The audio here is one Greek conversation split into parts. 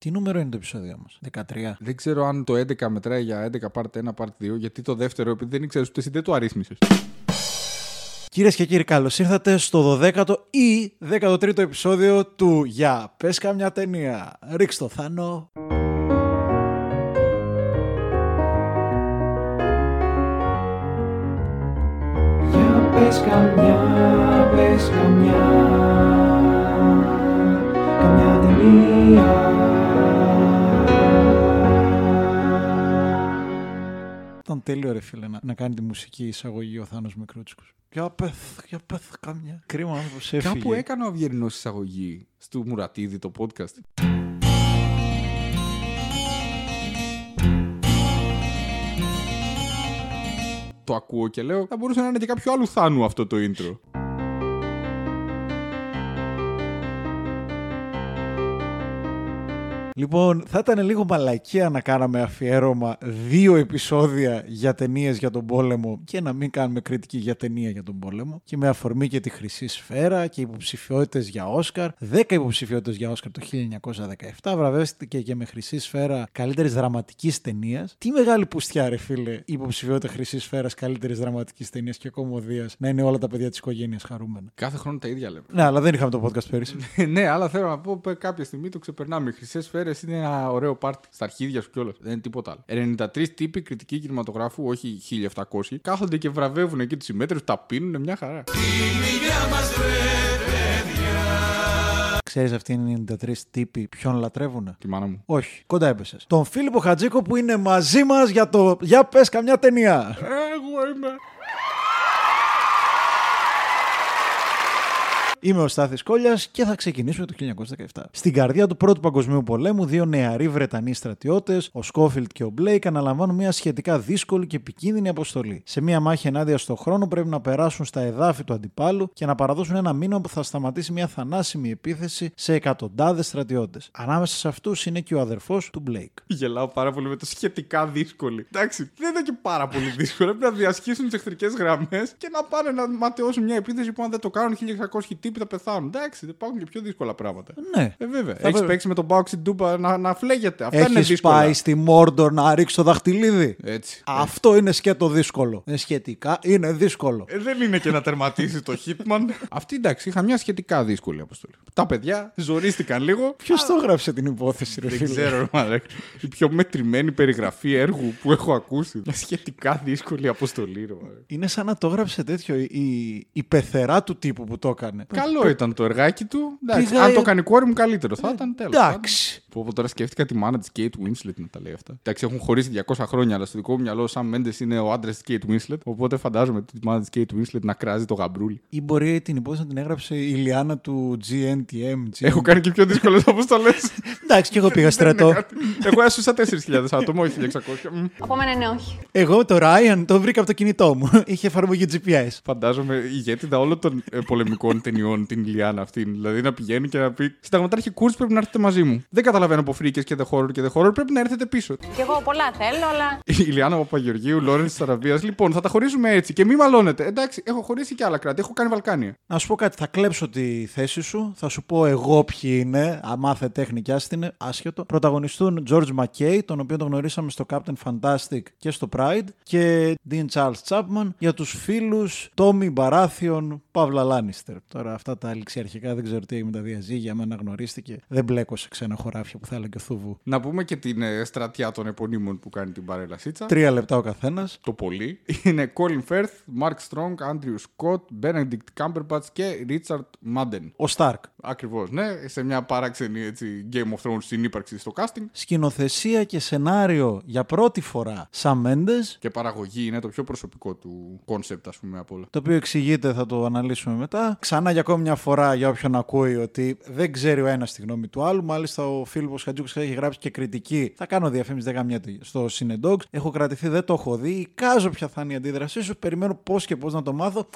Τι νούμερο είναι το επεισόδιο μας, 13. Δεν ξέρω αν το 11 μετράει για 11 part 1, part 2, γιατί το δεύτερο, επειδή δεν ήξερες ούτε εσύ, δεν το αρρύθμισες. Κυρίες και κύριοι, καλώς ήρθατε στο 12ο ή 13ο επεισόδιο του Για πες καμιά ταινία. Ρίξ το Θάνο. Για πες καμιά, πες καμιά Καμιά ταινία Ήταν τέλειο ρε φίλε να, να κάνει τη μουσική εισαγωγή ο Θάνος Μικρούτσικος. Για πεθ, για πεθ καμιά. Κρίμα άνθρωπος έφυγε. Κάπου έκανε ο Αυγερινό εισαγωγή στο Μουρατίδη το podcast. Το ακούω και λέω, θα μπορούσε να είναι και κάποιο άλλο θάνου αυτό το intro. Λοιπόν, θα ήταν λίγο μαλακία να κάναμε αφιέρωμα δύο επεισόδια για ταινίες για τον πόλεμο και να μην κάνουμε κριτική για ταινία για τον πόλεμο. Και με αφορμή και τη Χρυσή Σφαίρα και υποψηφιότητες για Όσκαρ. Δέκα υποψηφιότητες για Όσκαρ το 1917. Βραβεύτηκε και με Χρυσή Σφαίρα καλύτερης δραματικής ταινίας. Τι μεγάλη πουστιά, ρε φίλε, η υποψηφιότητα Χρυσή Σφαίρας καλύτερης δραματικής ταινίας και κομμωδίας να είναι όλα τα παιδιά της οικογένειας χαρούμενα. Κάθε χρόνο τα ίδια λέμε. Ναι, αλλά δεν είχαμε το podcast πέρυσι. ναι, αλλά θέλω να πω πε, κάποια στιγμή το ξεπερνάμε. Οι χρυσές σφαίρες είναι ένα ωραίο πάρτι. Στα αρχίδια σου κιόλας. Δεν είναι τίποτα άλλο. 93 τύποι κριτικοί κινηματογράφου, όχι 1700, κάθονται και βραβεύουν εκεί τους συμμέτρους, τα πίνουν μια χαρά. Ξέρεις αυτοί είναι οι 93 τύποι ποιον λατρεύουν. Τη μάνα μου. Όχι, κοντά έπεσες. Τον Φίλιππο Χατζίκο που είναι μαζί μας για το. Για πες καμιά ταινία. Εγώ είμαι. Είμαι ο Στάθης Κόλλιας και θα ξεκινήσουμε το 1917. Στην καρδιά του Πρώτου Παγκοσμίου Πολέμου, δύο νεαροί Βρετανοί στρατιώτες, ο Σκόφιλντ και ο Μπλέικ, αναλαμβάνουν μια σχετικά δύσκολη και επικίνδυνη αποστολή. Σε μια μάχη ενάντια στον χρόνο πρέπει να περάσουν στα εδάφη του αντιπάλου και να παραδώσουν ένα μήνυμα που θα σταματήσει μια θανάσιμη επίθεση σε εκατοντάδες στρατιώτες. Ανάμεσα σε αυτούς είναι και ο αδερφός του Μπλέικ. Γελάω πάρα πολύ με το σχετικά δύσκολη. Εντάξει, δεν είναι και πάρα πολύ δύσκολο. Πρέπει να διασχίσουν τις εχθρικές γραμμές και να πάνε να ματαιώσουν μια επίθεση που αν δεν το κάνουν 1600 τύποι θα πεθάνουν. Εντάξει, υπάρχουν και πιο δύσκολα πράγματα. Ναι. Ε, βέβαια. Θα Έχεις βε- παίξει με τον Μπάουξι Ντούπα να, να φλέγεται. Αυτά είναι Έχει δύσκολα. πάει στη Μόρντορ να ρίξει το δαχτυλίδι. Έτσι. Αυτό είναι σκέτο δύσκολο. Είναι σχετικά, είναι δύσκολο. Ε, δεν είναι και να τερματίσει το Hitman. Αυτή εντάξει, είχα μια σχετικά δύσκολη αποστολή. Τα παιδιά ζορίστηκαν λίγο. Ποιος το έγραψε την υπόθεση, ρε Δεν φίλε; ξέρω, ρε μαλάκα. Η πιο μετρημένη περιγραφή έργου που έχω ακούσει. Μια σχετικά δύσκολη αποστολή, ρε μαλάκα. Είναι σαν να το έγραψε τέτοιο η, η πεθερά του τύπου που το έκανε. Καλό ήταν το εργάκι του. Εντάξει, Πήγα- αν το κάνει η κόρη μου, καλύτερο θα ήταν τέλος. Εντάξει. Πω, πω, τώρα σκέφτηκα τη μάνα της Kate Winslet να τα λέει αυτά. Εντάξει, έχουν χωρίσει 200 χρόνια, αλλά στο δικό μου μυαλό ο Sam Mendes είναι ο άντρας της Kate Winslet. Οπότε φαντάζομαι τη μάνα της Kate Winslet να κράζει το γαμπρούλι. Ή μπορεί την υπόθεση να την έγραψε η Λιάννα του GNTM. Έχω κάνει και πιο δύσκολε αποστολέ. Εντάξει, και εγώ πήγα στρατό. Εγώ έσουσα 4.000 άτομα, όχι 1600. Μμ. Από μένα ναι, όχι. Εγώ το Ryan το βρήκα από το κινητό μου. Είχε εφαρμογή GPS. Φαντάζομαι ηγέτηδα όλων των ε, πολεμικών ταινιών την Ιλιάνα αυτήν. Δηλαδή να πηγαίνει και να πει Συνταγματάρχη Κούρτ πρέπει να έρθετε μαζί μου. Δεν καταλαβαίνω από φρίκες και δε horror και δε horror, πρέπει να έρθετε πίσω. Κι εγώ πολλά θέλω, αλλά. Η Ιλιάνα Παπαγεωργίου, Λόρενς της Αραβίας. Λοιπόν, θα τα χωρίσουμε έτσι και μη μαλώνετε. Εντάξει, έχω χωρίσει και άλλα κράτη. Έχω κάνει Βαλκάνια. Να σου πω κάτι, θα κλέψω τη θέση σου, θα σου πω εγώ ποιοι είναι, αμάθε τέχνη και άστινε, άσχετο. Πρωταγωνιστούν George McKay, τον οποίο τον γνωρίσαμε στο Captain Fantastic και στο Pride, και Dean Charles Chapman για τους φίλους Tommy Baratheon, Παύλα Λάνιστερ. Τώρα αυτά τα ληξιαρχικά δεν ξέρω τι έγινε με τα διαζύγια, με αναγνωρίστηκε. Δεν μπλέκω σε ξένα χωράφια που θα έλεγε ο Θούβου. Να πούμε και την ε, στρατιά των επωνύμων που κάνει την παρελασίτσα. Τρία λεπτά ο καθένας. Το πολύ. Είναι Colin Firth, Mark Strong, Andrew Scott, Benedict Cumberbatch και Richard Madden. Ο Stark. Ακριβώς, ναι. Σε μια παράξενη έτσι, Game of Thrones συνύπαρξη στο casting. Σκηνοθεσία και σενάριο για πρώτη φορά Sam Mendes, Και παραγωγή είναι το πιο προσωπικό του concept, ας πούμε, από όλα. το οποίο εξηγείται, θα το αναλύσουμε μετά. Ξανά για ακόμη μια φορά για όποιον ακούει ότι δεν ξέρει ο ένας τη γνώμη του άλλου. Μάλιστα, ο Φίλιππος Χατζούκος έχει γράψει και κριτική. Θα κάνω διαφήμιση, δεν καμιέται στο Cinedogs. Έχω κρατηθεί, δεν το έχω δει. Εικάζω ποια θα είναι η αντίδρασή σου. Περιμένω πώς και πώς να το μάθω.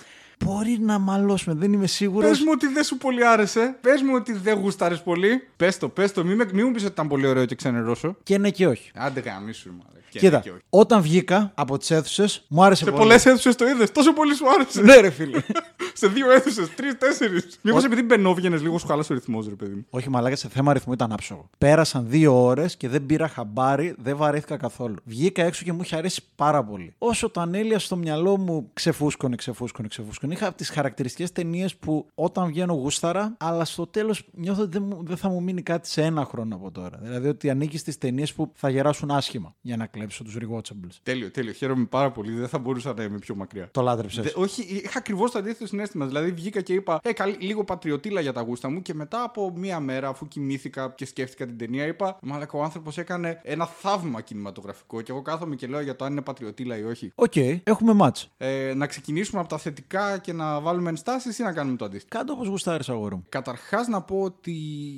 Μπορεί να μαλώσουμε, δεν είμαι σίγουρος. Πες μου ότι δεν σου πολύ άρεσε. Πες μου ότι δεν γούσταρες πολύ. Πες το, πες το. Μην, με- μην μου πεις ότι ήταν πολύ ωραίο και ξενερώσω. Και ναι και όχι. Άντε γαμίσου, μάλλον. Και Κοίτα, ναι και όχι. όταν βγήκα από τις αίθουσες, μου άρεσε Σε πολύ. πολλές αίθουσες το είδες. Τόσο πολύ σου άρεσε. Ναι, ρε φίλε. σε δύο αίθουσες, τρει-τέσσερι. Μήπως επειδή μπαινόβγαινες λίγο σου χάλασε ο ρυθμός, ρε παιδί μου. Όχι, μαλάκα σε θέμα αριθμού ήταν άψογο. Πέρασαν δύο ώρες και δεν πήρα χαμπάρι, δεν βαρέθηκα καθόλου. Βγήκα έξω και μου είχε αρέσει πάρα πολύ. Όσο το ανέλυα στο μυαλό μου ξεφούσκωνε, ξεφούσκωνε, ξεφούσκωνε. Είχα τις χαρακτηριστικές ταινίες που όταν βγαίνω γούσταρα, αλλά στο τέλος νιώθω ότι δεν, μου- δεν θα μου μείνει κάτι σε ένα χρόνο από τώρα. Δηλαδή ότι ανήκει στις ταινίες που θα γεράσουν άσχημα για να κλέψω τους rewatchables. Τέλειο, τέλειο. Χαίρομαι πάρα πολύ. Δεν θα μπορούσα να είμαι πιο μακριά. Το λάτρεψες. Δε- όχι, είχα ακριβώς το αντίθετο συναίσθημα. Δηλαδή βγήκα και είπα Ε, καλή, λίγο πατριωτήλα για τα γούστα μου. Και μετά από μία μέρα, αφού κοιμήθηκα και σκέφτηκα την ταινία, είπα Μαλάκα, ο άνθρωπος έκανε ένα θαύμα κινηματογραφικό. Και εγώ κάθομαι και λέω για το αν είναι πατριωτήλα ή όχι. Οκ, έχουμε μάτς. Ε, να ξεκινήσουμε από τα θετικά και να βάλουμε ενστάσεις ή να κάνουμε το αντίστοιχο; Κάν' το όπως γουστάρεις, αγόρι μου. Καταρχάς να πω ότι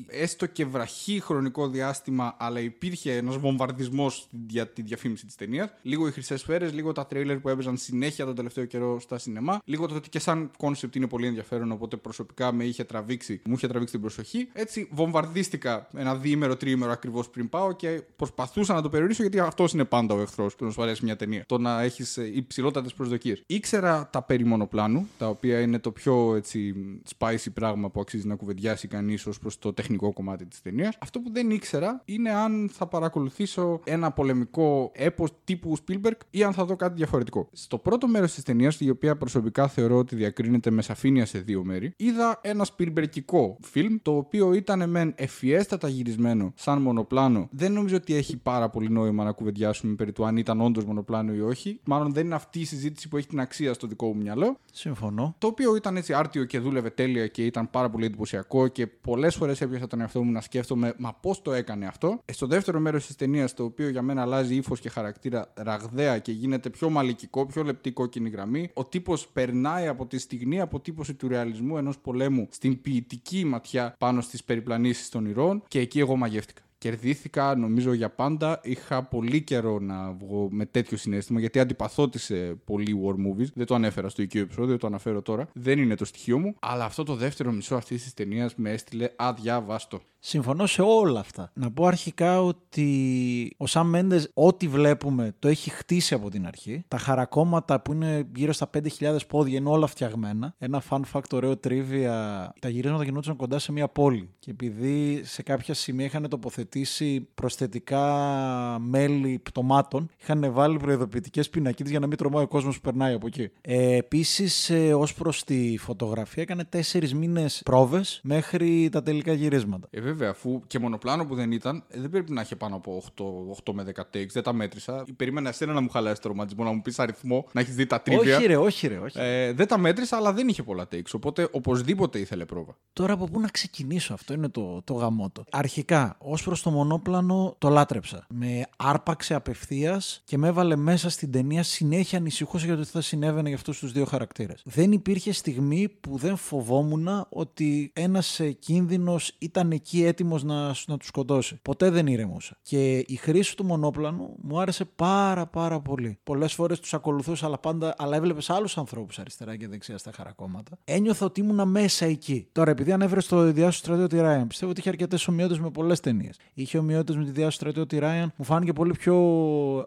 έστω και βραχύ χρονικό διάστημα, αλλά υπήρχε ένας βομβαρδισμός για τη διαφήμιση της ταινίας. Λίγο οι χρυσές σφαίρες, λίγο τα τρέιλερ που έπαιζαν συνέχεια τον τελευταίο καιρό στα σινεμά. Λίγο το ότι και σαν concept είναι πολύ ενδιαφέρον, οπότε προσωπικά με είχε τραβήξει, μου είχε τραβήξει την προσοχή. Έτσι βομβαρδίστηκα ένα διήμερο, τριήμερο ακριβώς πριν πάω και προσπαθούσα να το περιορίσω γιατί αυτός είναι πάντα ο εχθρός που να σου αρέσει μια ταινία. Το να έχεις υψηλότατες προσδοκίες. Ήξερα τα περί μονοπλάνου, τα οποία είναι το πιο έτσι, spicy πράγμα που αξίζει να κουβεντιάσει κανείς ως προς το τεχνικό κομμάτι της ταινίας. Αυτό που δεν ήξερα είναι αν θα παρακολουθήσω ένα πολεμικό έπος τύπου Spielberg ή αν θα δω κάτι διαφορετικό. Στο πρώτο μέρος της ταινίας, η οποία προσωπικά θεωρώ ότι διακρίνεται με σαφήνεια σε δύο μέρη, είδα ένα Spielbergικό φιλμ, το οποίο ήταν μεν ευφιέστατα γυρισμένο σαν μονοπλάνο. Δεν νομίζω ότι έχει πάρα πολύ νόημα να κουβεντιάσουμε περί του αν ήταν όντως μονοπλάνο ή όχι. Μάλλον δεν είναι αυτή η συζήτηση που έχει την αξία στο δικό μου μυαλό. Συμφωνώ. Το οποίο ήταν έτσι άρτιο και δούλευε τέλεια και ήταν πάρα πολύ εντυπωσιακό και πολλές φορές έπιασα τον εαυτό μου να σκέφτομαι, μα πώς το έκανε αυτό. Ε, στο δεύτερο μέρος της ταινίας, το οποίο για μένα αλλάζει ύφος και χαρακτήρα ραγδαία και γίνεται πιο μαλικικό, πιο λεπτή κόκκινη γραμμή, ο τύπος περνάει από τη στιγμή αποτύπωση του ρεαλισμού ενός πολέμου στην ποιητική ματιά πάνω στις περιπλανήσεις των ηρώων και εκεί εγώ μαγεύτηκα. Κερδίθηκα, νομίζω, για πάντα. Είχα πολύ καιρό να βγω με τέτοιο συνέστημα, γιατί αντιπαθώ τι πολύ war movies. Δεν το ανέφερα στο οικείο επεισόδιο, το αναφέρω τώρα. Δεν είναι το στοιχείο μου. Αλλά αυτό το δεύτερο μισό αυτής της ταινίας με έστειλε αδιάβαστο. Συμφωνώ σε όλα αυτά. Να πω αρχικά ότι ο Σαμ Μέντες, ό,τι βλέπουμε, το έχει χτίσει από την αρχή. Τα χαρακόμματα που είναι γύρω στα 5.000 πόδια είναι όλα φτιαγμένα. Ένα fun fact, ωραίο trivia. Τα γυρίσματα γινόντουσαν κοντά σε μια πόλη. Και επειδή σε κάποια σημεία είχαν τοποθετήσει προσθετικά μέλη πτωμάτων, είχαν βάλει προειδοποιητικές πινακίδες για να μην τρομάει ο κόσμος που περνάει από εκεί. Ε, Επίσης, ε, ως προς τη φωτογραφία, έκανε τέσσερις μήνες πρόβες μέχρι τα τελικά γυρίσματα. Ε, βέβαια, αφού και μονοπλάνο που δεν ήταν, ε, δεν πρέπει να είχε πάνω από 8, 8 με 10 takes. Δεν τα μέτρησα. Περίμενα εσένα να μου χαλάσει το ρομαντισμό, να μου πεις αριθμό, να έχεις δει τα τρίβια. Όχι, ρε, όχι, ρε, όχι. Ε, δεν τα μέτρησα, αλλά δεν είχε πολλά takes. Οπότε οπωσδήποτε ήθελε πρόβα. Τώρα από πού να ξεκινήσω, αυτό είναι το, το γαμότο. Αρχικά, ως προς το μονόπλανο, το λάτρεψα. Με άρπαξε απευθείας και με έβαλε μέσα στην ταινία συνέχεια ανησυχούσα για το τι θα συνέβαινε για αυτούς τους δύο χαρακτήρες. Δεν υπήρχε στιγμή που δεν φοβόμουν ότι ένας κίνδυνος ήταν εκεί έτοιμος να, να τους σκοτώσει. Ποτέ δεν ηρεμούσα. Και η χρήση του μονόπλανου μου άρεσε πάρα πάρα πολύ. Πολλές φορές τους ακολουθούσα, αλλά πάντα αλλά έβλεπες άλλους ανθρώπους αριστερά και δεξιά στα χαρακόμματα. Ένιωθα ότι ήμουνα μέσα εκεί. Τώρα, επειδή ανέφερε στο διάσου στρατιώτη Ράιαν, πιστεύω ότι είχε αρκετές ομοιότητες με πολλές ταινίες. Είχε ομοιότητες με τη διάσου στρατιώτη Ράιαν, μου φάνηκε πολύ πιο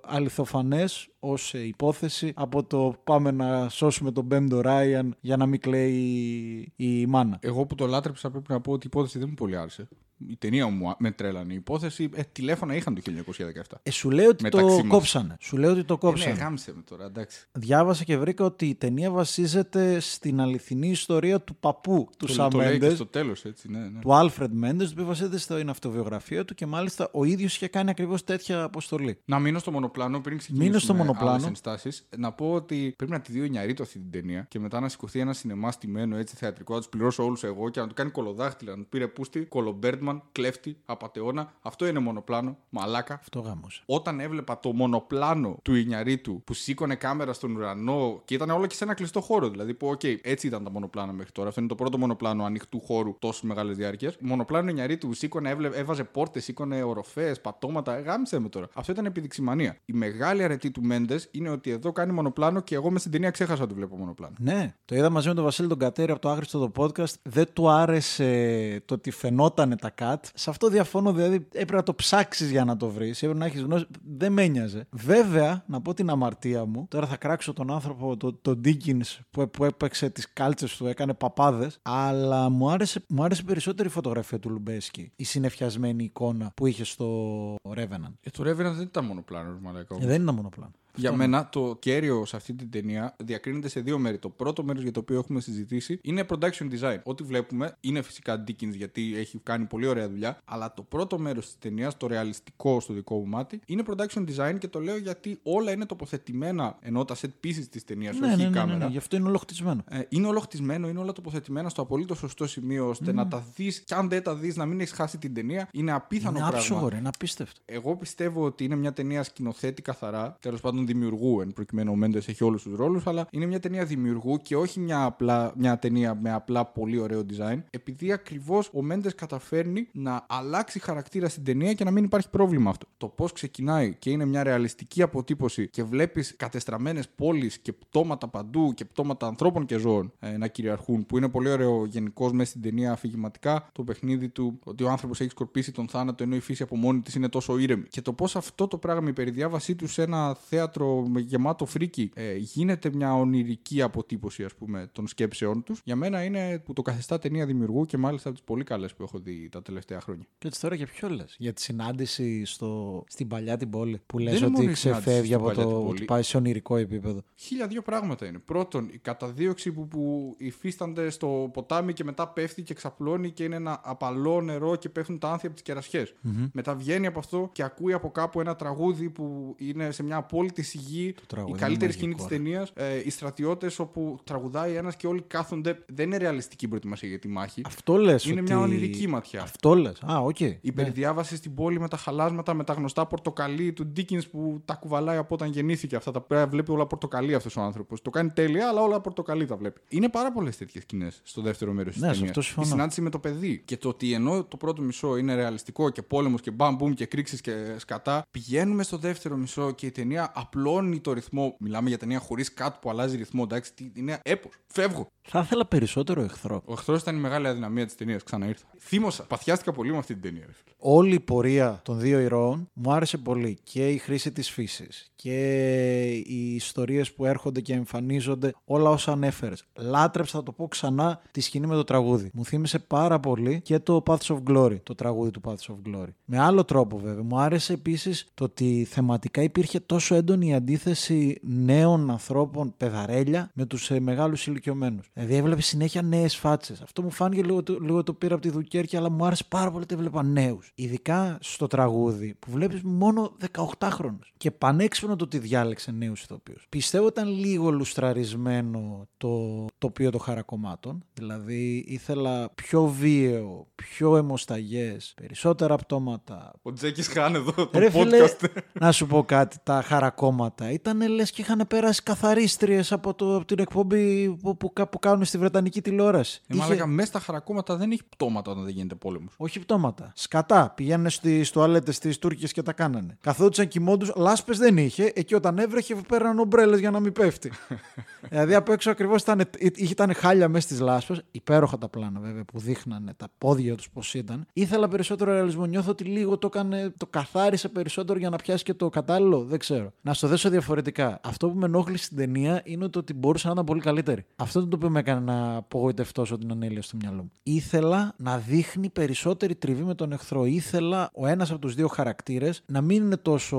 αληθοφανές ως υπόθεση από το πάμε να σώσουμε τον πέμπτο Ράιαν για να μην κλαίει η μάνα. Εγώ που το λάτρεψα πρέπει να πω ότι η υπόθεση δεν μου πολύ άρεσε. Η ταινία μου με τρέλανε. Η υπόθεση, ε, τηλέφωνα είχαν το 1917. Ε, σου λέει ότι Μεταξύ το μας. κόψανε. Σου λέει ότι το Ε, κόψανε. ναι, γάμισε με τώρα, εντάξει. Διάβασα και βρήκα ότι η ταινία βασίζεται στην αληθινή ιστορία του παππού του Το, Σαμ το λέει και Μέντες, στο τέλος, έτσι, ναι, ναι. του Άλφρεντ Μέντες, το οποίο βασίζεται στην αυτοβιογραφία του και μάλιστα ο ίδιος είχε κάνει ακριβώς τέτοια αποστολή. Να μείνω στο μονοπλάνο πριν ξεκινήσουμε. Μείνω στο μονοπλάνο. άλλες ενστάσεις. Να πω ότι πρέπει να τη δει ο Νιαρίτο αυτή την ταινία και μετά να σηκωθεί ένα σινεμά στημένο έτσι θεατρικό, να τους πληρώσω όλους εγώ και να του κάνει κολοδάχτυλα. Να του πήρε πούστη, κολομπέρντ Batman, κλέφτη, απαταιώνα. Αυτό είναι μονοπλάνο, μαλάκα. Αυτό γάμωσε. Όταν έβλεπα το μονοπλάνο του Ινιαρίτου που σήκωνε κάμερα στον ουρανό και ήταν όλα και σε ένα κλειστό χώρο. Δηλαδή που, οκ, έτσι ήταν τα μονοπλάνα μέχρι τώρα. Αυτό είναι το πρώτο μονοπλάνο ανοιχτού χώρου τόσο μεγάλη διάρκεια. Μονοπλάνο Ινιαρίτου σήκωνε, έβλε, έβαζε πόρτες, σήκωνε οροφές, πατώματα. Γάμησέ με τώρα. Αυτό ήταν επιδειξιμανία. Η μεγάλη αρετή του Μέντες είναι ότι εδώ κάνει μονοπλάνο και εγώ μες στην ταινία ξέχασα ότι βλέπω μονοπλάνο. Ναι, το είδα μαζί με τον Βασίλη τον Κατέρη από το άχρηστο το podcast. Δεν του άρεσε το ότι φαινότανε τα cut. Σε αυτό διαφωνώ, δηλαδή έπρεπε να το ψάξεις για να το βρεις. Έπρεπε να έχεις γνώση. Δεν με ένοιαζε. Βέβαια, να πω την αμαρτία μου, τώρα θα κράξω τον άνθρωπο, τον το Dickens που, που έπαιξε τις κάλτσες του, έκανε παπάδες. Αλλά μου άρεσε, μου άρεσε περισσότερη η φωτογραφία του Λουμπέσκι. Η συνεφιασμένη εικόνα που είχε στο Revenant. Ε, το Revenant δεν ήταν μονοπλάνο, ρε μαλάκα. Ε, δεν ήταν μόνο πλάνο. Για μένα το κέριο σε αυτή την ταινία διακρίνεται σε δύο μέρη. Το πρώτο μέρος για το οποίο έχουμε συζητήσει είναι production design. Ό,τι βλέπουμε είναι φυσικά Dickens γιατί έχει κάνει πολύ ωραία δουλειά. Αλλά το πρώτο μέρος της ταινίας, το ρεαλιστικό στο δικό μου μάτι, είναι production design και το λέω γιατί όλα είναι τοποθετημένα ενώ τα set pieces της ταινίας, Ναι, όχι ναι, η ναι, ναι, κάμερα. ναι, γι' αυτό είναι ολοχτισμένο. Ε, είναι όλο χτισμένο, είναι όλα τοποθετημένα στο απολύτως σωστό σημείο ώστε να τα δεις και αν δεν τα δεις να μην έχεις χάσει την ταινία. Είναι απίθανο Είναι πράγμα. άψογο, ρε, είναι απίστευτο. Εγώ πιστεύω ότι είναι μια ταινία σκηνοθέτη καθαρά, τέλος πάντων δημιουργού, εν προκειμένου ο Μέντες έχει όλους τους ρόλους, αλλά είναι μια ταινία δημιουργού και όχι μια, απλά, μια ταινία με απλά πολύ ωραίο design, επειδή ακριβώς ο Μέντες καταφέρνει να αλλάξει χαρακτήρα στην ταινία και να μην υπάρχει πρόβλημα αυτό. Το πώς ξεκινάει και είναι μια ρεαλιστική αποτύπωση και βλέπεις κατεστραμμένες πόλεις και πτώματα παντού και πτώματα ανθρώπων και ζώων ε, να κυριαρχούν, που είναι πολύ ωραίο γενικώς μέσα στην ταινία αφηγηματικά το παιχνίδι του ότι ο άνθρωπος έχει σκορπίσει τον θάνατο ενώ η φύση από μόνη της είναι τόσο ήρεμη. Και το πώς αυτό το πράγμα, η περιδιάβασή του σε ένα θέατρο με γεμάτο φρίκι, ε, γίνεται μια ονειρική αποτύπωση ας πούμε των σκέψεών τους, για μένα είναι που το καθιστά ταινία δημιουργού και μάλιστα από τις πολύ καλές που έχω δει τα τελευταία χρόνια. Και έτσι τώρα για ποιο λες, Για τη συνάντηση στο, στην παλιά την πόλη που λες Δεν είναι μόνο ότι η συνάντηση ξεφεύγει στην από παλιά το την πόλη. ότι πάει σε ονειρικό επίπεδο. Χίλια δύο πράγματα είναι. Πρώτον, η καταδίωξη που, που υφίστανται στο ποτάμι και μετά πέφτει και ξαπλώνει και είναι ένα απαλό νερό και πέφτουν τα άνθη από τις κερασιες Μετά βγαίνει από αυτό και ακούει από κάπου ένα τραγούδι που είναι σε μια απόλυτη σιγή. τραγούδι Η είναι καλύτερη σκηνή τη μαγικό, ρε. ταινίας. Ε, οι στρατιώτες όπου τραγουδάει ένας και όλοι κάθονται. Δεν είναι ρεαλιστική προετοιμασία για τη μάχη. Αυτό λες. Είναι μια ονειρική ματιά. Αυτό λες. Α, οκ. Η Ναι. περιδιάβαση στην πόλη με τα χαλάσματα, με τα γνωστά πορτοκαλί του Ντίκινς που τα κουβαλάει από όταν γεννήθηκε. Αυτά τα πέρα βλέπει όλα πορτοκαλί αυτός ο άνθρωπος. Το κάνει τέλεια, αλλά όλα πορτοκαλί τα βλέπει. Είναι πάρα πολλές τέτοιες σκηνές στο δεύτερο μέρος της Ναι, σε ταινίας. αυτό Η συμφωνώ. συνάντηση με το παιδί. Και το ότι ενώ το πρώτο μισό είναι ρεαλιστικό και πόλεμος και μπαμ μπουμ και εκρήξεις και σκατά, πηγαίνουμε στο δεύτερο μισό και η ταινία απλώνει το ρυθμό. Μιλάμε για ταινία χωρίς κάτι που αλλάζει ρυθμό. Εντάξει, τι- είναι έπο. Φεύγω. Θα ήθελα περισσότερο εχθρό. Ο εχθρός ήταν η μεγάλη αδυναμία της ταινίας. Ξανά ήρθα. Θύμωσα. Παθιάστηκα πολύ με αυτή την ταινία. ρε φίλε. Όλη η πορεία των δύο ηρώων μου άρεσε πολύ. Και η χρήση της φύσης και οι ιστορίες που έρχονται και εμφανίζονται, όλα όσα ανέφερες. Λάτρεψα, θα το πω ξανά, τη σκηνή με το τραγούδι. Μου θύμισε πάρα πολύ και το Paths of Glory, το τραγούδι του Paths of Glory. Με άλλο τρόπο βέβαια. Μου άρεσε επίσης το ότι θεματικά υπήρχε τόσο έντονη η αντίθεση νέων ανθρώπων, παιδαρέλια, με τους ε, μεγάλους ηλικιωμένους. Δηλαδή έβλεπε συνέχεια νέες φάτσες. Αυτό μου φάνηκε λίγο, το- λίγο το πήρα από τη Δουκέρκη, αλλά μου άρεσε πάρα πολύ ότι έβλεπα νέους. Ειδικά στο τραγούδι που βλέπεις μόνο 18χρονους. Και πανέξυπνο το ότι διάλεξε νέους ηθοποιούς. Πιστεύω ήταν λίγο λουστραρισμένο το τοπίο των χαρακομμάτων. Δηλαδή ήθελα πιο βίαιο, πιο αιμοσταγές, περισσότερα πτώματα, Ο Τζέκης Χάν εδώ, το Ρε φίλε, podcast. να σου πω κάτι, τα χαρακόμματα ήταν λες και είχαν πέρασει καθαρίστριες από, το, από την εκπομπή που, που, που κάνουν στη Βρετανική τηλεόραση. Ε, μαλάκα, μέσα στα χαρακόμματα δεν έχει πτώματα όταν δεν γίνεται πόλεμος. Όχι πτώματα. Σκατά. Πηγαίνουν στι τουαλέτε τη Τούρκη και τα κάνανε. Καθόντουσαν κοιμόντου. Λάσπες δεν είχε. Εκεί όταν έβρεχε πέραν ομπρέλες για να μην πέφτει. δηλαδή απ' έξω ακριβώς ήταν, ήταν χάλια μέσα στις λάσπες. Υπέροχα τα πλάνα βέβαια που δείχνανε τα πόδια τους πώς ήταν. Ήθελα περισσότερο ρεαλισμό. Νιώθω ότι λίγο το, έκανε, το καθάρισε περισσότερο για να πιάσει και το κατάλληλο. Δεν ξέρω. Να στο δέσω διαφορετικά. Αυτό που με ενόχλησε στην ταινία είναι το ότι μπορούσε να ήταν πολύ καλύτερη. Αυτό είναι το οποίο με έκανε να απογοητευτώ σε την ανέλεια στο μυαλό μου. Ήθελα να δείχνει περισσότερη τριβή με τον εχθρό. Ήθελα ο ένας από τους δύο χαρακτήρες να μην είναι τόσο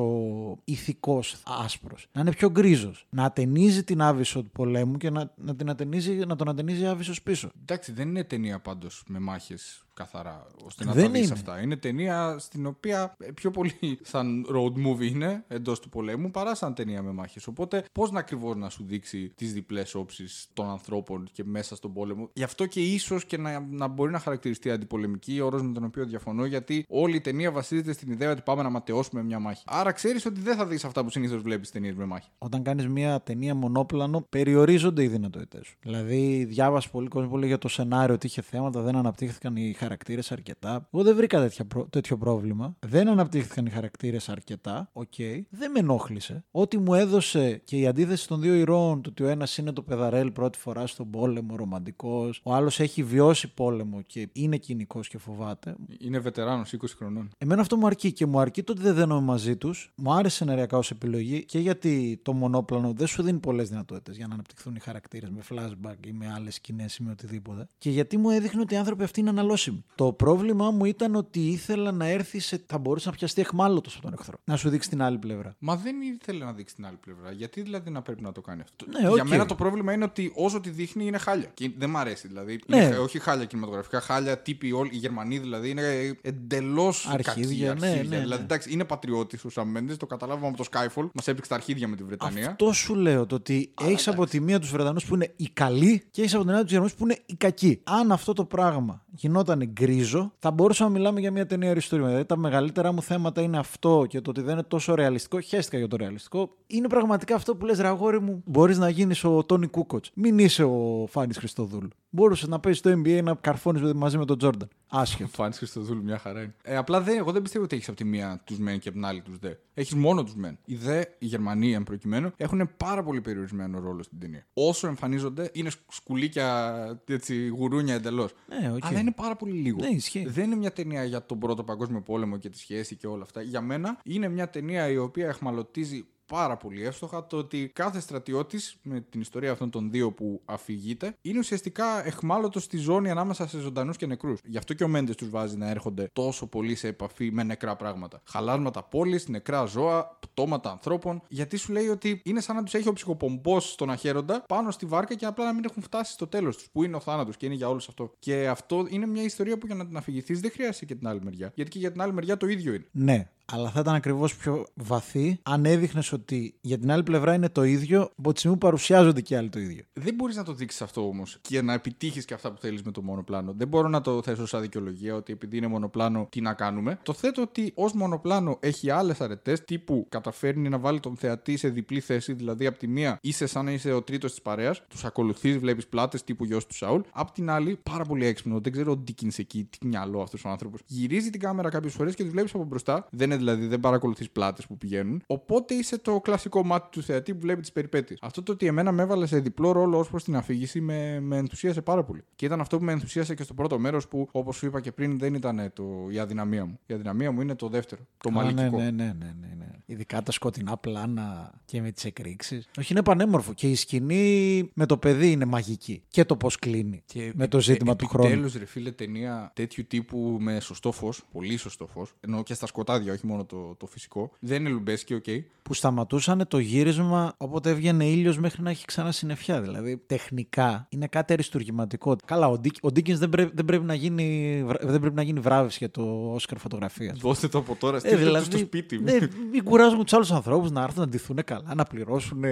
ηθικός άσπρος. Να είναι πιο γκρίζος. Να ατενίζει την άβυσο του πολέμου και να, να, την ατενίζει, να τον ατενίζει άβυσος πίσω. Εντάξει, δεν είναι ταινία πάντως με μάχες καθαρά ώστε να Δεν τα δεις είναι. αυτά. Είναι ταινία στην οποία ε, πιο πολύ σαν road movie είναι εντός του πολέμου παρά σαν ταινία με μάχες. Οπότε, πώς να ακριβώς να σου δείξει τις διπλές όψεις των ανθρώπων και μέσα στον πόλεμο. Γι' αυτό και ίσως και να, να μπορεί να χαρακτηριστεί αντιπολεμική, όρος με τον οποίο διαφωνώ, γιατί όλη η ταινία βασίζεται στην ιδέα ότι πάμε να ματαιώσουμε μια μάχη. Άρα ξέρεις ότι δεν θα δεις αυτά που συνήθως βλέπεις ταινίες με μάχη. Όταν κάνεις μια ταινία μονόπλανο, περιορίζονται οι δυνατότητές σου. Δηλαδή, διάβασες πολύ κόσμο που λέει για το σενάριο ότι είχε θέματα, δεν αναπτύχθηκαν οι χαρακτήρες αρκετά. Εγώ δεν βρήκα τέτοια προ- τέτοιο πρόβλημα. Δεν αναπτύχθηκαν οι χαρακτήρες αρκετά. Οκ. Δεν με ενόχλησε. Ό,τι μου έδωσε και η αντίθεση των δύο ηρώων, το ότι ο ένας είναι το παιδαρέλι πρώτη φορά στον πόλεμο, ρομαντικός, ο άλλος έχει βιώσει πόλεμο και είναι κυνικός και φοβάται. Είναι βετεράνος 20 χρονών. Εμένα αυτό μου αρκεί και μου αρκεί το ότι δεν δένομαι μαζί τους. Μου άρεσε ενεργειακά ως επιλογή και γιατί το μονόπλανο δεν σου δίνει πολλές δυνατότητες για να αναπτυχθούν οι χαρακτήρες με flashback ή με άλλες σκηνές ή με οτιδήποτε. Και γιατί μου έδειχνε ότι οι άνθρωποι αυτοί είναι αναλώσιμοι. Το πρόβλημά μου ήταν ότι ήθελα να έρθει σε. θα μπορούσε να πιαστεί αιχμάλωτος από τον εχθρό. Να σου δείξει την άλλη πλευρά. Μα δεν ήθελε να δείξει την άλλη πλευρά. Γιατί δηλαδή να πρέπει να το κάνει αυτό; Ναι, Για οκ. μένα το πρόβλημα είναι ότι όσο τη δείχνει είναι χάλια. Και δεν μ' αρέσει δηλαδή. Ναι. Είναι, όχι χάλια κινηματογραφικά, χάλια τύποι όλοι. Οι Γερμανοί δηλαδή είναι εντελώς Αρχίδια, ναι, ναι, ναι. Δηλαδή εντάξει, είναι πατριώτης ο Sam Mendes, το καταλάβαμε από το Skyfall. Μας έπαιξε τα αρχίδια με τη Βρετανία. Αυτό σου λέω. Το ότι έχεις από τη μία τους Βρετανούς που είναι οι καλοί και έχεις από την άλλη τους Γερμανούς που είναι οι κακοί. Αν αυτό το πράγμα γινόταν γκρίζο, θα μπορούσαμε να μιλάμε για μια ταινία αριστούργημα. Δηλαδή τα μεγαλύτερα μου θέματα είναι αυτό και το ότι δεν είναι τόσο ρεαλιστικό. Χέστηκα για το ρεαλιστικό. Είναι πραγματικά αυτό που λες, ρε αγόρι μου, μπορείς να γίνεις ο Τόνι Κούκοτς. Μην είσαι ο Φάνης Χριστοδούλου. Μπορούσε να παίζει το NBA να καρφώνεις μαζί με τον Τζόρνταν. Άσχετο. Φάνη Χριστοδούλου, μια χαρά είναι. Ε, απλά δεν, εγώ δεν πιστεύω ότι έχεις από τη μία τους μεν και από την άλλη τους δε. Έχεις μόνο τους μεν. Οι δε, οι Γερμανοί, εν προκειμένου, έχουν πάρα πολύ περιορισμένο ρόλο στην ταινία. Όσο εμφανίζονται, είναι σκουλήκια, έτσι, γουρούνια εντελώς. Ναι, οκ. Αλλά είναι πάρα πολύ λίγο. Ναι, ισχύει. Δεν είναι μια ταινία για τον Πρώτο Παγκόσμιο Πόλεμο και τη σχέση και όλα αυτά. Για μένα είναι μια ταινία η οποία αιχμαλωτίζει πάρα πολύ εύστοχα το ότι κάθε στρατιώτης με την ιστορία αυτών των δύο που αφηγείται είναι ουσιαστικά αιχμάλωτος στη ζώνη ανάμεσα σε ζωντανούς και νεκρούς. Γι' αυτό και ο Μέντες τους βάζει να έρχονται τόσο πολύ σε επαφή με νεκρά πράγματα. Χαλάσματα πόλης, νεκρά ζώα, πτώματα ανθρώπων. Γιατί σου λέει ότι είναι σαν να τους έχει ο ψυχοπομπός στον αχαίροντα πάνω στη βάρκα και απλά να μην έχουν φτάσει στο τέλος τους, που είναι ο θάνατος και είναι για όλους αυτό. Και αυτό είναι μια ιστορία που για να την αφηγηθείς δεν χρειάζεται και την άλλη μεριά. Γιατί και για την άλλη μεριά το ίδιο είναι. Ναι, αλλά θα ήταν ακριβώς πιο βαθύ αν έδειχνες ότι για την άλλη πλευρά είναι το ίδιο, από τη στιγμή που παρουσιάζονται και οι άλλοι το ίδιο. Δεν μπορείς να το δείξεις αυτό όμως και να επιτύχεις και αυτά που θέλεις με το μονοπλάνο. Δεν μπορώ να το θέσω σαν δικαιολογία ότι επειδή είναι μονοπλάνο, τι να κάνουμε. Το θέτω ότι ως μονοπλάνο έχει άλλες αρετές τύπου καταφέρνει να βάλει τον θεατή σε διπλή θέση. Δηλαδή, από τη μία είσαι σαν να είσαι ο τρίτος της παρέας, τους ακολουθείς, βλέπεις πλάτες τύπου γιος του Σαούλ. Απ' την άλλη, πάρα πολύ έξυπνο. Δεν ξέρω τι κίνησε εκεί, τι μυαλό αυτός ο άνθρωπος. Γυρίζει την κάμερα κάποιες φορές και τους βλέπεις από μπροστά. Δεν είναι δηλαδή, δεν παρακολουθείς πλάτες που πηγαίνουν. Οπότε είσαι το κλασικό μάτι του θεατή που βλέπει τις περιπέτειες. Αυτό το ότι εμένα με έβαλε σε διπλό ρόλο ως προς την αφήγηση με, με ενθουσίασε πάρα πολύ. Και ήταν αυτό που με ενθουσίασε και στο πρώτο μέρος που, όπως σου είπα και πριν, δεν ήταν το, η αδυναμία μου. Η αδυναμία μου είναι το δεύτερο. Το Α, μαλλικικό. ναι, ναι, ναι, ναι, ναι, ναι. Ειδικά τα σκοτεινά πλάνα και με τις εκρήξεις. Όχι, είναι πανέμορφο. Και η σκηνή με το παιδί είναι μαγική. Και το πώς κλείνει. Και με το ζήτημα του χρόνου. Τέλο, ρε φίλε, ταινία τέτοιου τύπου με σωστό φως, πολύ σωστό φως, ενώ και στα σκοτάδια, όχι μόνο το, το φυσικό. Δεν είναι λουμπέσκι, οκ. Που σταματούσαν το γύρισμα όποτε έβγαινε ήλιος μέχρι να έχει ξανά συννεφιά. Δηλαδή, τεχνικά είναι κάτι αριστουργηματικό. Καλά, ο, Ντίκ, ο Ντίκινς δεν, πρέπει, δεν, πρέπει να γίνει, βρα- δεν πρέπει να γίνει βράβευση για το Όσκαρ φωτογραφίας. Δώστε το από τώρα, Ε, στείλτε δηλαδή, το στο σπίτι μου. ναι, μην κουράζουμε τους άλλους ανθρώπους να έρθουν να ντυθούν καλά, να πληρώσουν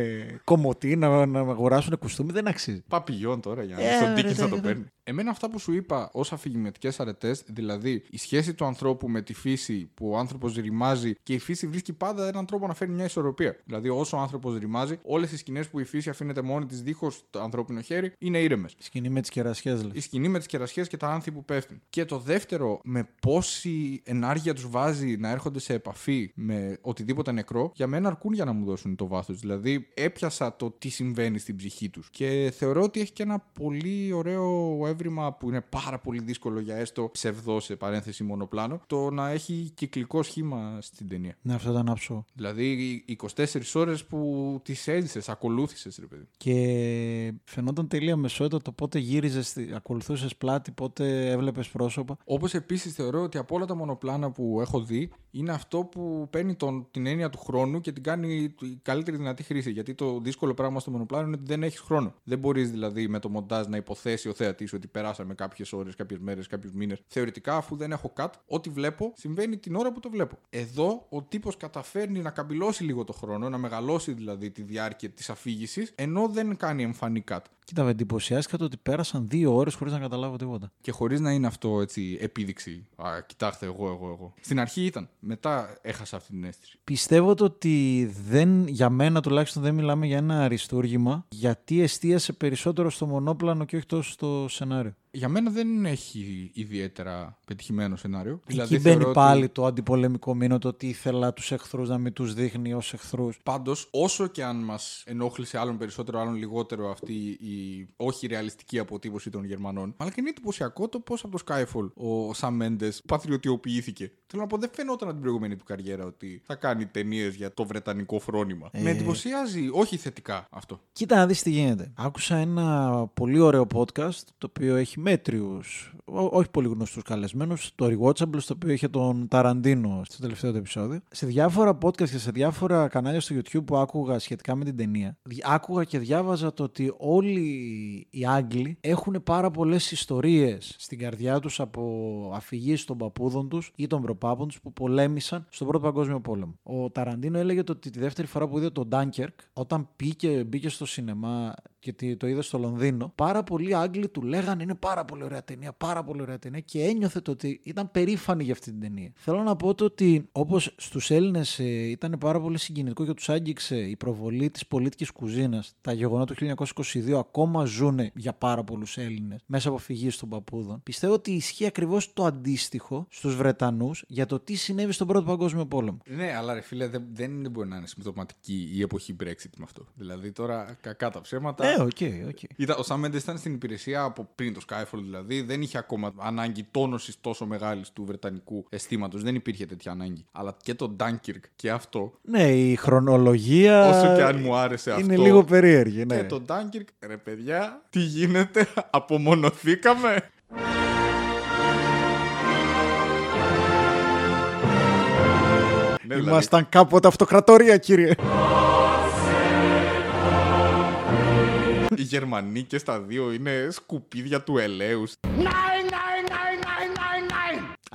κομμωτή, να, να αγοράσουν κουστούμι. Δεν αξίζει. Παπηγιόν τώρα για να Ε, στον ρε, Dickens ρε, να το ρε. παίρνει. Εμένα αυτά που σου είπα ως αφηγηματικέ αρετές, δηλαδή η σχέση του ανθρώπου με τη φύση που ο άνθρωπος ρημάζει και η φύση βρίσκει πάντα έναν τρόπο να φέρει μια ισορροπία. Δηλαδή, όσο ο άνθρωπος ρημάζει, όλες οι σκηνές που η φύση αφήνεται μόνη της δίχως το ανθρώπινο χέρι είναι ήρεμες. Σκηνή με τις κερασιές, λες. Η σκηνή με τις κερασιές και τα άνθη που πέφτουν. Και το δεύτερο, με πόση ενάργεια τους βάζει να έρχονται σε επαφή με οτιδήποτε νεκρό, για μένα αρκούν για να μου δώσουν το βάθος. Δηλαδή, έπιασα το τι συμβαίνει στην ψυχή τους. Και θεωρώ ότι έχει και ένα πολύ ωραίο έβριμα που είναι πάρα πολύ δύσκολο για έστω ψευδό σε παρένθεση μονοπλάνο, το να έχει κυκλικό σχήμα στην ταινία. Ναι, αυτό ήταν άψογο. Δηλαδή, οι 24 ώρες που τις έζησες, ακολούθησες, ρε παιδί. Και φαινόταν τελείω μεσότητα το πότε γύριζες, ακολουθούσες πλάτη, πότε έβλεπες πρόσωπα. Όπως επίσης θεωρώ ότι από όλα τα μονοπλάνα που έχω δει, είναι αυτό που παίρνει τον, την έννοια του χρόνου και την κάνει η καλύτερη δυνατή χρήση. Γιατί το δύσκολο πράγμα στο μονοπλάνο είναι ότι δεν έχεις χρόνο. Δεν μπορείς δηλαδή με το μοντάζ να υποθέσεις ο θεατής ότι ότι περάσαμε κάποιες ώρες, κάποιες μέρες, κάποιους μήνες. Θεωρητικά, αφού δεν έχω cut, ό,τι βλέπω συμβαίνει την ώρα που το βλέπω. Εδώ ο τύπος καταφέρνει να καμπυλώσει λίγο το χρόνο, να μεγαλώσει δηλαδή τη διάρκεια της αφήγησης, ενώ δεν κάνει εμφανή cut. Κοίτα, με εντυπωσιάστηκα το ότι πέρασαν δύο ώρες χωρίς να καταλάβω τίποτα. Και χωρίς να είναι αυτό έτσι επίδειξη. Α, κοιτάξτε, εγώ, εγώ, εγώ. Στην αρχή ήταν. Μετά έχασα αυτή την αίσθηση. Πιστεύω το ότι δεν, για μένα τουλάχιστον δεν μιλάμε για ένα αριστούργημα, γιατί εστίασε περισσότερο στο μονόπλανο και όχι τόσο στο σενάριο. Για μένα δεν έχει ιδιαίτερα πετυχημένο σενάριο. Δηλαδή, Εκεί μπαίνει πάλι το αντιπολεμικό μήνο, το ότι ήθελα τους εχθρούς να μην τους δείχνει ως εχθρούς. Πάντως, όσο και αν μας ενόχλησε άλλον περισσότερο, άλλον λιγότερο αυτή η όχι ρεαλιστική αποτύπωση των Γερμανών, αλλά και είναι εντυπωσιακό το πώς από το Skyfall ο Sam Mendes πατριωτιοποιήθηκε. Θέλω να πω, δεν φαινόταν από την προηγούμενη του καριέρα ότι θα κάνει ταινίες για το βρετανικό φρόνημα. Ε. Με εντυπωσιάζει, όχι θετικά αυτό. Κοίτα να δεις τι γίνεται. Άκουσα ένα πολύ ωραίο podcast, το οποίο έχει μέτριους, ό- όχι πολύ γνωστούς καλεσμένους, το Rewatchable, στο οποίο είχε τον Ταραντίνο στο τελευταίο του επεισόδιο. Σε διάφορα podcast και σε διάφορα κανάλια στο YouTube που άκουγα σχετικά με την ταινία, δι- άκουγα και διάβαζα το ότι όλοι οι Άγγλοι έχουν πάρα πολλές ιστορίες στην καρδιά τους από αφηγήσεις των παππούδων τους ή των προπάπων τους που πολέμησαν στον Πρώτο Παγκόσμιο Πόλεμο. Ο Ταραντίνο έλεγε το ότι τη δεύτερη φορά που είδε τον Dunkirk, όταν πήγε, μπήκε στο σινεμά και τι- το είδε στο Λονδίνο, πάρα πολλοί Άγγλοι του λέγανε είναι πάρα πολύ ωραία ταινία, πάρα πολύ ωραία ταινία και ένιωθε το ότι ήταν περήφανοι για αυτή την ταινία. Θέλω να πω το ότι όπως στους Έλληνες ήταν πάρα πολύ συγκινητικό και τους άγγιξε η προβολή της πολίτικης κουζίνας, τα γεγονότα του 1922 ακόμα ζουν για πάρα πολλούς Έλληνες μέσα από φυγή των παππούδων. Πιστεύω ότι ισχύει ακριβώς το αντίστοιχο στους Βρετανούς για το τι συνέβη στον Πρώτο Παγκόσμιο Πόλεμο. Ναι, αλλά ρε φίλε, δεν, δεν μπορεί να είναι συμπτωματική η εποχή Brexit με αυτό. Δηλαδή τώρα, κακά τα ψέματα. Ε, ok, ok. Ήταν, ο Sam Mendes ήταν στην υπηρεσία από πριν το Skyfall, δηλαδή δεν είχε ακόμα ανάγκη τόνωσης τόσο μεγάλης του βρετανικού αισθήματος. Δεν υπήρχε τέτοια ανάγκη. Αλλά και το Dunkirk και αυτό, Ναι, η χρονολογία. όσο και αν μου άρεσε αυτό. Είναι λίγο περίεργη, ναι. Και το Dunkirk, ρε παιδιά, τι γίνεται, απομονωθήκαμε. Ναι, δηλαδή, Ήμασταν κάποτε αυτοκρατορία, κύριε. Γερμανοί και στα δύο είναι σκουπίδια του ελέους.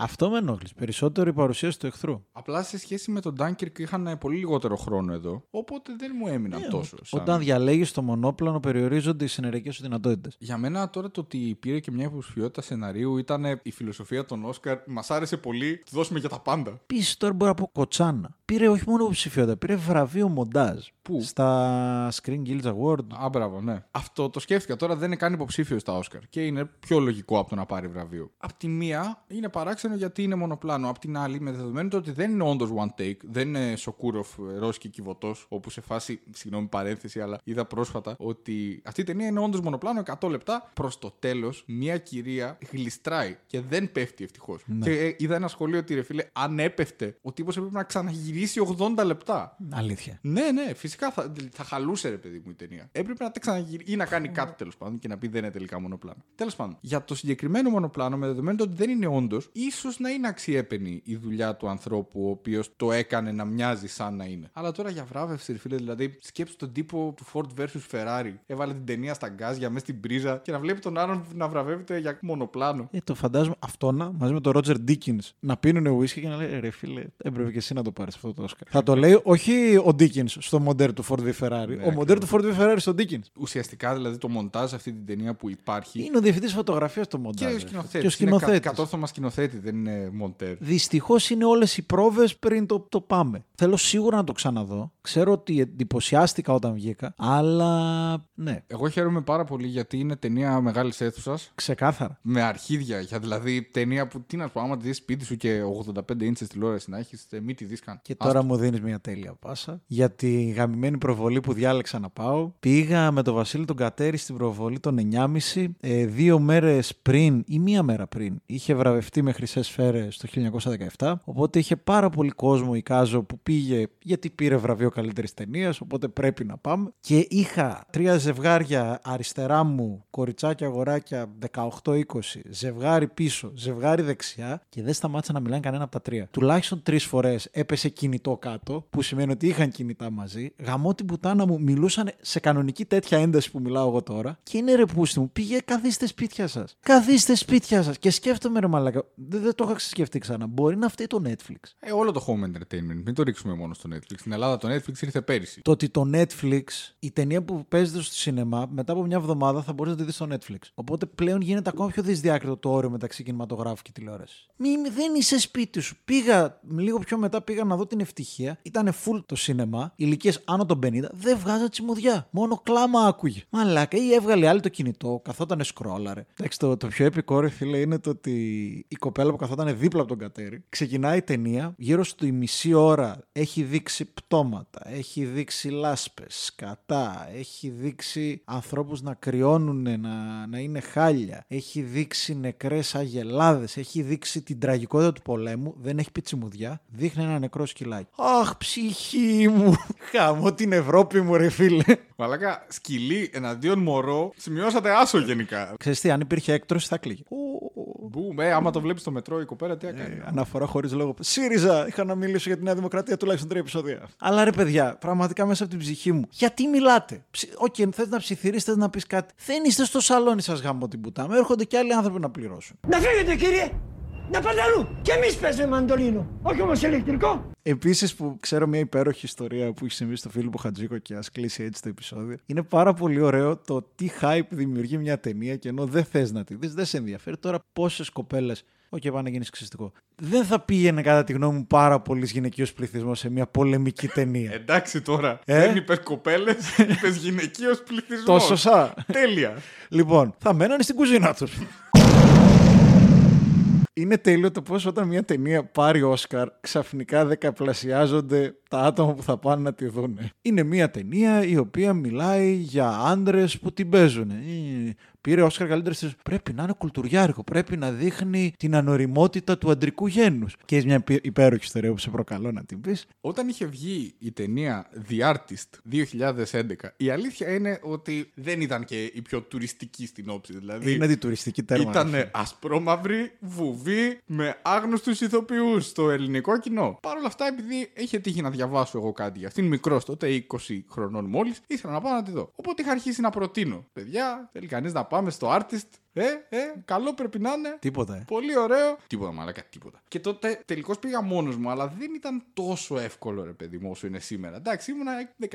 Αυτό με ενόχλησε. Περισσότερο η παρουσίαση του εχθρού. Απλά σε σχέση με τον Dunkirk είχαν πολύ λιγότερο χρόνο εδώ, οπότε δεν μου έμειναν τόσο. σαν- Ε, Όταν διαλέγεις το μονόπλανο, περιορίζονται οι συνεργές σου δυνατότητες. Για μένα τώρα το ότι πήρε και μια υποψηφιότητα σεναρίου ήταν η φιλοσοφία των Όσκαρ. Μας άρεσε πολύ. Τη δώσουμε για τα πάντα. Επίσης, τώρα μπορώ να πω κοτσάνα. Πήρε όχι μόνο υποψηφιότητα, πήρε βραβείο μοντάζ. Πού; Στα Screen Guild Award. Α, μπράβο, ναι. Αυτό το σκέφτηκα τώρα δεν είναι καν υποψήφιο στα Όσκαρ. Και είναι πιο λογικό από το να πάρει βραβείο. Απ' τη μία είναι παράξενο γιατί είναι μονοπλάνο. Απ' την άλλη, με δεδομένο το ότι δεν είναι όντως one take, δεν είναι Σοκούροφ, ε, Ρώσικη κυβωτό, όπου σε φάση, συγγνώμη παρένθεση, αλλά είδα πρόσφατα ότι αυτή η ταινία είναι όντως μονοπλάνο 100 λεπτά. Προς το τέλος, μια κυρία γλιστράει και δεν πέφτει ευτυχώς. Και ε, είδα ένα σχολείο ότι ρε φίλε, αν έπεφτε, ο τύπος έπρεπε να ξαναγυρίσει 80 λεπτά. Αλήθεια. Ναι, ναι, φυσικά θα, θα χαλούσε ρε παιδί μου η ταινία. Έπρεπε να τα ξαναγυρίσει ή να κάνει κάτι τέλος πάντων και να πει δεν είναι τελικά μονοπλάνο. Τέλος πάντων, για το συγκεκριμένο μονοπλάνο, με δεδομένο το ότι δεν είναι όντως, ίσως να είναι αξιέπαινη η δουλειά του ανθρώπου ο οποίος το έκανε να μοιάζει σαν να είναι. Αλλά τώρα για βράβευση, ρε φίλε, δηλαδή σκέψου τον τύπο του Ford vs Ferrari. Έβαλε την ταινία στα γκάζια μέσα στην πρίζα και να βλέπει τον άλλον να βραβεύεται για μονοπλάνο. Ε, το φαντάζομαι αυτόνα μαζί με τον Ρότζερ Ντίκινς να πίνουν whisky και να λέει ρε φίλε, έπρεπε και εσύ να το πάρεις αυτό το Όσκαρ. Θα το λέει όχι ο Ντίκινς στο μοντέρ του Ford v Ferrari. ο μοντέρ του Ford v Ferrari στον Ντίκινς. Ουσιαστικά δηλαδή το μοντάζ αυτή την ταινία που υπάρχει. Είναι ο διευθυντής φωτογραφίας στο Και μοντάζ. ο ρε. σκηνοθέτης. Και ο σκηνοθέτης. Κατόρθωμα σκηνοθέτη, δεν είναι μοντέρ. Δυστυχώς είναι όλες οι πρόβες πριν το, το πάμε. Θέλω σίγουρα να το ξαναδώ. Ξέρω ότι εντυπωσιάστηκα όταν βγήκα, αλλά ναι, Εγώ χαίρομαι πάρα πολύ γιατί είναι ταινία μεγάλης αίθουσας. ξεκάθαρα. Με αρχίδια. Για δηλαδή ταινία που τι να σου πω, άμα τη δεις σπίτι σου και 85 ίντσες τηλεόραση να έχεις, μην τη δεις καν. Και τώρα μου δίνεις μια τέλεια πάσα. Για τη γαμημένη προβολή που διάλεξα να πάω. Πήγα με τον Βασίλη τον Κατέρη στην προβολή των 9.30. Ε, δύο μέρες πριν ή μία μέρα πριν είχε βραβευτεί με χρυσέ σφαίρες το 1917. Οπότε είχε πάρα πολύ κόσμο η Κάζο που πήγε γιατί πήρε βραβείο καλύτερης ταινίας. Οπότε πρέπει να πάμε. Και είχα τρία ζευγάρια αριστερά μου, κοριτσάκια, αγοράκια 18-20, ζευγάρι πίσω, ζευγάρι δεξιά και δεν σταμάτησα να μιλάνε κανένα από τα τρία. Τουλάχιστον τρεις φορές έπεσε κινητό κάτω, που σημαίνει ότι είχαν κινητά μαζί. Γαμώ την πουτάνα μου, μιλούσαν σε κανονική τέτοια ένταση που μιλάω εγώ τώρα. Και είναι ρε πούστη μου, πήγε καθίστε σπίτια σας. Καθίστε σπίτια σας. Και σκέφτομαι ρε μαλακα. Δεν, δεν το είχα σκεφτεί ξανά. Μπορεί να φταίει το Netflix. Ε, όλο το home entertainment. Μην το ρίξουμε μόνο στο Netflix. Στην Ελλάδα το Netflix ήρθε πέρυσι. Το ότι το Netflix, η ταινία που παίζεται στο σινεμά, μετά από μια εβδομάδα θα μπορείς να τη δεις στο Netflix. Οπότε πλέον γίνεται ακόμα πιο δυσδιάκριτο το όριο μεταξύ κινηματογράφου και τηλεόρασης. Μη, μη- δεν είσαι σπίτι σου. Πήγα, λίγο πιο μετά πήγα να δω την ευτυχία. Ήταν full το σινεμά, ηλικίες άνω των 50. Δεν βγάζα τσιμουδιά. Μόνο κλάμα άκουγε. Μαλάκα, ή έβγαλε άλλη το κινητό, καθόταν σκρόλαρε. Εντάξει, το, το πιο επικό ρε φίλε είναι το ότι η κοπέλα που καθόταν δίπλα από τον κατέρι ξεκινάει η ταινία, γύρω στη μισή ώρα έχει δείξει πτώματα, έχει δείξει λάσπες, σκατά, έχει δείξει ανθρώπους να κρυώνουν, να, να είναι χάλια, έχει δείξει νεκρές αγελάδες, έχει δείξει την τραγικότητα του πολέμου, δεν έχει πει τσιμουδιά, δείχνει ένα νεκρό σκυλάκι. Αχ, ψυχή μου! Χαμώ την Ευρώπη μου, ρε φίλε. Μαλάκα, σκυλί εναντίον μωρό, σημειώσατε άσο γενικά. Ξέρεις τι, αν υπήρχε έκτρωση θα κλείγε. Μπου, ε, άμα το βλέπεις στο μετρό η κοπέλα, τι έκανε; Ε, αναφορά χωρίς λόγο. ΣΥΡΙΖΑ! Είχα να μιλήσω για τη Νέα Δημοκρατία τουλάχιστον τρία επεισόδια. Αλλά ρε παιδιά, πραγματικά μέσα από την ψυχή μου. Γιατί μιλάτε; Ψι- Οκ, θες να ψιθυρίσει, θες να πεις κάτι. Δεν είστε στο σαλόνι σας γάμο την πουτάμε. Έρχονται και άλλοι άνθρωποι να πληρώσουν. Να φύγετε κύριε! Να πάτε αλλού! Και εμείς παίζουμε μαντολίνο, όχι όμως ηλεκτρικό. Επίσης, που ξέρω μια υπέροχη ιστορία που έχει συμβεί στο Φίλιππο Χατζίκο και ας κλείσει έτσι το επεισόδιο. Είναι πάρα πολύ ωραίο το τι hype δημιουργεί μια ταινία και ενώ δεν θες να τη δεις, δεν σε ενδιαφέρει. Τώρα πόσες κοπέλες. Ok, okay, πάνε να γίνει σεξιστικό. Δεν θα πήγαινε, κατά τη γνώμη μου, πάρα πολύ γυναικείος πληθυσμός σε μια πολεμική ταινία. Εντάξει τώρα. Ε; Δεν είπε κοπέλες, είπες γυναικείος πληθυσμός. Το σωστά. Τέλεια. Λοιπόν, θα μένανε στην κουζίνα τους. Είναι τέλειο το πώς όταν μια ταινία πάρει Όσκαρ ξαφνικά δεκαπλασιάζονται τα άτομα που θα πάνε να τη δουν. Είναι μια ταινία η οποία μιλάει για άντρες που την παίζουν. Ε, Πήρε Όσκαρ καλύτερη στις- Πρέπει να είναι κουλτουριάρικο. Πρέπει να δείχνει την ανοριμότητα του αντρικού γένους. Και έχει μια υπέ- υπέροχη ιστορία που σε προκαλώ να την πεις. Όταν είχε βγει η ταινία The Artist 2011, η αλήθεια είναι ότι δεν ήταν και η πιο τουριστική στην όψη. Δηλαδή, Είναι αντιτουριστική τέρμα. Ήταν ρε. ασπρόμαυρη βουβή με άγνωστους ηθοποιούς στο ελληνικό κοινό. Παρ' όλα αυτά, επειδή είχε τύχει να διαβάσω εγώ κάτι για αυτήν, μικρός τότε, 20 χρονών μόλις, ήθελα να πάω να τη δω. Οπότε είχα αρχίσει να προτείνω. Παιδιά, θέλει κανείς να πάμε στο artist. Ε, ε, καλό πρέπει να είναι. Τίποτα. ε. Πολύ ωραίο. Τίποτα, μαλάκα, τίποτα. Και τότε τελικώς πήγα μόνος μου, αλλά δεν ήταν τόσο εύκολο, ρε παιδί μου, όσο είναι σήμερα. Εντάξει, ήμουνα 19-20,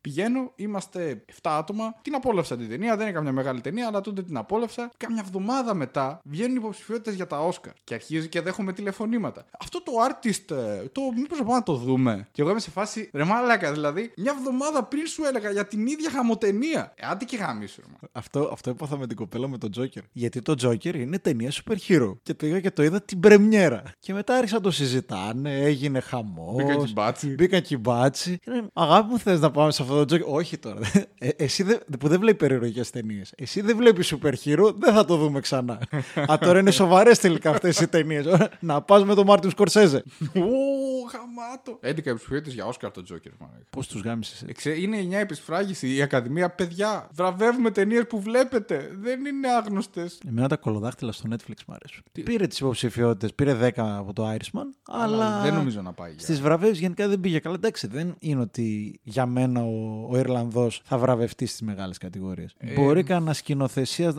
πηγαίνω, είμαστε 7 άτομα. Την απόλαυσα την ταινία, δεν είναι καμιά μεγάλη ταινία, αλλά τότε την απόλαυσα. Κάμια εβδομάδα μετά βγαίνουν υποψηφιότητες για τα Όσκαρ. Και αρχίζει και δέχομαι τηλεφωνήματα. Αυτό το artist, ε, το μήπως να πάμε να το δούμε. Και εγώ είμαι σε φάση, ρε μαλάκα, δηλαδή, μια εβδομάδα πριν σου έλεγα για την ίδια χαμοτενία. Ε, άντε και γάμισου, ρε μαλάκα. Αυτό, αυτό έπαθα με την κοπέλα με τον Τζόκερ. Γιατί το Τζόκερ είναι ταινία super hero. Και πήγα και το είδα την πρεμιέρα. Και μετά άρχισαν να το συζητάνε, έγινε χαμός. Μπήκαν κυμπάτσι. Μπήκαν κυμπάτσι. Και λένε, Αγάπη μου, θες να πάμε σε αυτό το Τζόκερ. Όχι τώρα. Ε, εσύ δε, που δεν βλέπει υπερηρωικές ταινίες. Εσύ δεν βλέπεις super hero, δεν θα το δούμε ξανά. Α, τώρα είναι σοβαρές τελικά αυτές οι ταινίες. να πας με τον Μάρτιν Σκορσέζε. Ω, γαμάτο. 11 υποψηφιότητες για Όσκαρ το Τζόκερ, μαλάκα. Πώς τους γάμησες. Ε, ξέ- Είναι μια επισφράγηση. Η Ακαδημία, παιδιά, βραβεύουμε ταινίες που βλέπετε. Δεν είναι άγνωστες. Εμένα τα κολοδάχτυλα στο Netflix μου αρέσουν. Πήρε τις υποψηφιότητες, πήρε 10 από το Irishman, αλλά. δεν νομίζω να πάει για- Στις βραβείε γενικά δεν πήγε καλά. Εντάξει, δεν είναι ότι για μένα ο, ο Ιρλανδός θα βραβευτεί στις μεγάλες κατηγορίες. Ε, Μπορεί κανένα σκηνοθεσία.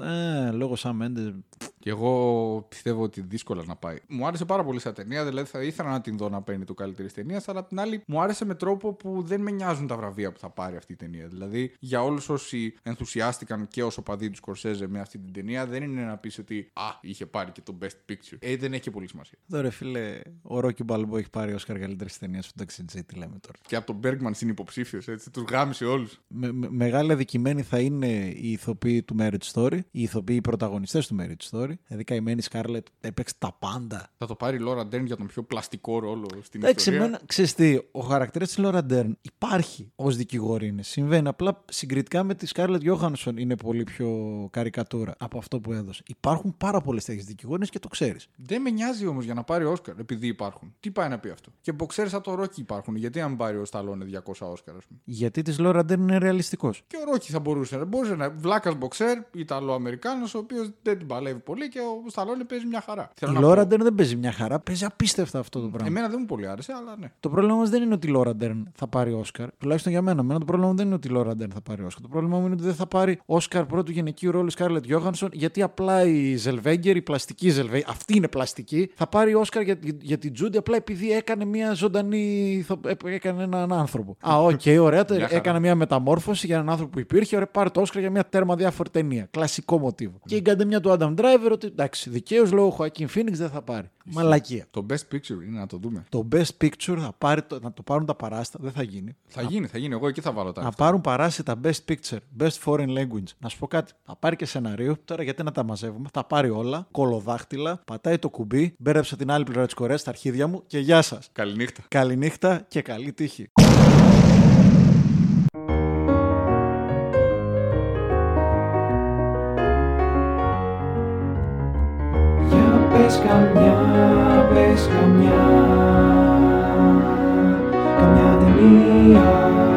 Ε, λόγω Σαν Μέντε. Και εγώ πιστεύω ότι δύσκολα να πάει. Μου άρεσε πάρα πολύ σαν ταινία, δηλαδή θα ήθελα να την δω να παίρνει το καλύτερης ταινίας, αλλά απ' την άλλη μου άρεσε με τρόπο που δεν με νοιάζουν τα βραβεία που θα πάρει αυτή η ταινία. Δηλαδή για όλους όσοι ενθουσιάστηκαν και όσο παδί του Σκορσέζε με αυτή την ταινία, δεν είναι να πεις ότι Α, είχε πάρει και το best picture. Ε, δεν έχει και πολύ σημασία. Τώρα, φίλε, ο Ρόκι Μπαλμπό έχει πάρει ω καλύτερης ταινίας στο Ταξιτζή, τι λέμε τώρα. Και από τον Bergman είναι υποψήφιος, έτσι. Τους γάμισε όλους. Με, με- μεγάλη αδικημένη θα είναι οι ηθοποιοί του Marriage Story, οι ηθοποιοί οι πρωταγωνιστές του Marriage Story. Δηλαδή, καημένη Σκάρλετ έπαιξε τα πάντα. Θα το πάρει η Λόρα Ντέρν για τον πιο πλαστικό ρόλο στην Εντάξει, ιστορία. εμένα, ξέρεις τι, ο χαρακτήρας της Λόρα Ντέρν υπάρχει ως δικηγόρη είναι. Συμβαίνει. Απλά συγκριτικά με τη Σκάρλετ Γιώχανσον είναι πολύ πιο καρικατούρα από αυτό που έδωσε. Υπάρχουν πάρα πολλές τέτοιες δικηγόρες και το ξέρεις. Δεν με νοιάζει όμως για να πάρει Όσκαρ, επειδή υπάρχουν. Τι πάει να πει αυτό; Και μποξέρ σαν το Ρόκι υπάρχουν. Γιατί αν πάρει ο Σταλόνε 200 Όσκαρ, ας πούμε; Γιατί της Λόρα Ντέρν είναι ρεαλιστικός. Και ο Ρόκι θα μπορούσε να. Μπορούσε να. Βλάκας μποξέρ, Ιταλο-Αμερικάνος, ο οποίος δεν την παλεύει πολύ. Πολύ και ο Σταλόνε παίζει μια χαρά. Η Θέλω να πω- Λόρα Ντέρν δεν παίζει μια χαρά, παίζει απίστευτα αυτό το πράγμα. Εμένα δεν μου πολύ άρεσε, αλλά ναι. Το πρόβλημα όμως δεν είναι ότι η Λόρα Ντέρν θα πάρει Όσκαρ. Τουλάχιστον για μένα. Εμένα το πρόβλημα μου δεν είναι ότι η Λόρα Ντέρν θα πάρει Όσκαρ. Το πρόβλημα μου είναι ότι δεν θα πάρει Όσκαρ πρώτου γυναικείου ρόλου η Σκάρλετ Γιώχανσον, γιατί απλά η Ζελβέγκερ, η πλαστική Ζελβέγκερ, αυτή είναι πλαστική, θα πάρει Όσκαρ για, για, για την Τζούντι απλά επειδή έκανε μια ζωντανή. ηθο- ε, έκανε έναν άνθρωπο. Α, οκ, ωραία, τε- Μια χαρά. έκανε μια μεταμόρφωση για έναν άνθρωπο που υπήρχε. Ωραία, πάρει το Όσκαρ για μια τέρμα διάφορη ταινία. Κλασικό μοτίβο. Και η καντεμιά του Adam Driver ότι εντάξει, δικαίως λόγω Χωακίν Phoenix δεν θα πάρει. Μαλακία. Το best picture είναι να το δούμε. Το best picture θα πάρει το, να το πάρουν τα παράστα, δεν θα γίνει. Θα γίνει, θα γίνει. Εγώ εκεί θα βάλω τα. Να πάρουν παράσιτα best picture, best foreign language. Να σου πω κάτι. Θα πάρει και σενάριο. Τώρα γιατί να τα μαζεύουμε. Θα πάρει όλα. Κολοδάχτυλα. Πατάει το κουμπί. Μπέρεψα την άλλη πλευρά της Κορέας στα αρχίδια μου και γεια σας. Καληνύχτα. Καληνύχτα και καλή τύχη. Για πες καμιά, πες καμιά Καμιά ταινία